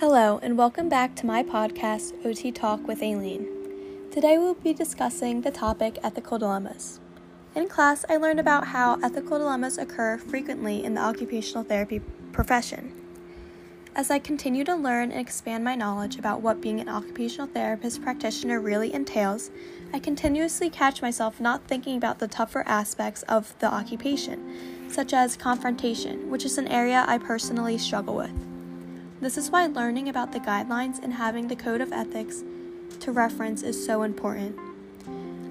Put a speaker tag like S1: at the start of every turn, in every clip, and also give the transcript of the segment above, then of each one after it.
S1: Hello, and welcome back to my podcast, OT Talk with Aileen. Today we'll be discussing the topic ethical dilemmas. In class, I learned about how ethical dilemmas occur frequently in the occupational therapy profession. As I continue to learn and expand my knowledge about what being an occupational therapist practitioner really entails, I continuously catch myself not thinking about the tougher aspects of the occupation, such as confrontation, which is an area I personally struggle with. This is why learning about the guidelines and having the code of ethics to reference is so important.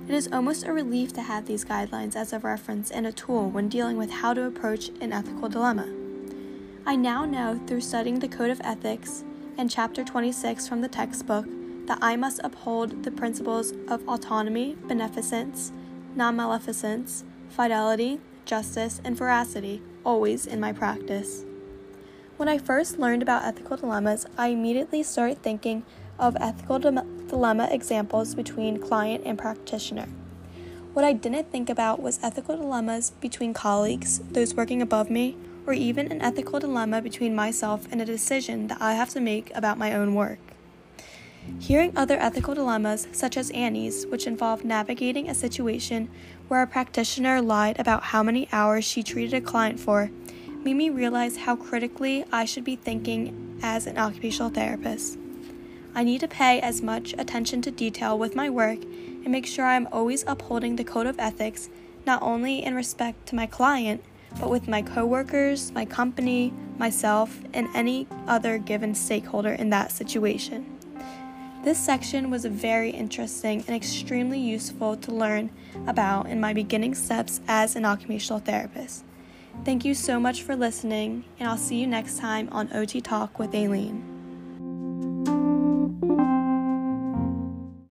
S1: It is almost a relief to have these guidelines as a reference and a tool when dealing with how to approach an ethical dilemma. I now know through studying the Code of Ethics and Chapter 26 from the textbook that I must uphold the principles of autonomy, beneficence, non maleficence, fidelity, justice, and veracity always in my practice. When I first learned about ethical dilemmas, I immediately started thinking of ethical dilemma examples between client and practitioner. What I didn't think about was ethical dilemmas between colleagues, those working above me, or even an ethical dilemma between myself and a decision that I have to make about my own work. Hearing other ethical dilemmas, such as Annie's, which involved navigating a situation where a practitioner lied about how many hours she treated a client for, made me realize how critically I should be thinking as an occupational therapist. I need to pay as much attention to detail with my work and make sure I am always upholding the code of ethics, not only in respect to my client, but with my coworkers, my company, myself, and any other given stakeholder in that situation. This section was very interesting and extremely useful to learn about in my beginning steps as an occupational therapist. Thank you so much for listening, and I'll see you next time on OT Talk with Aileen.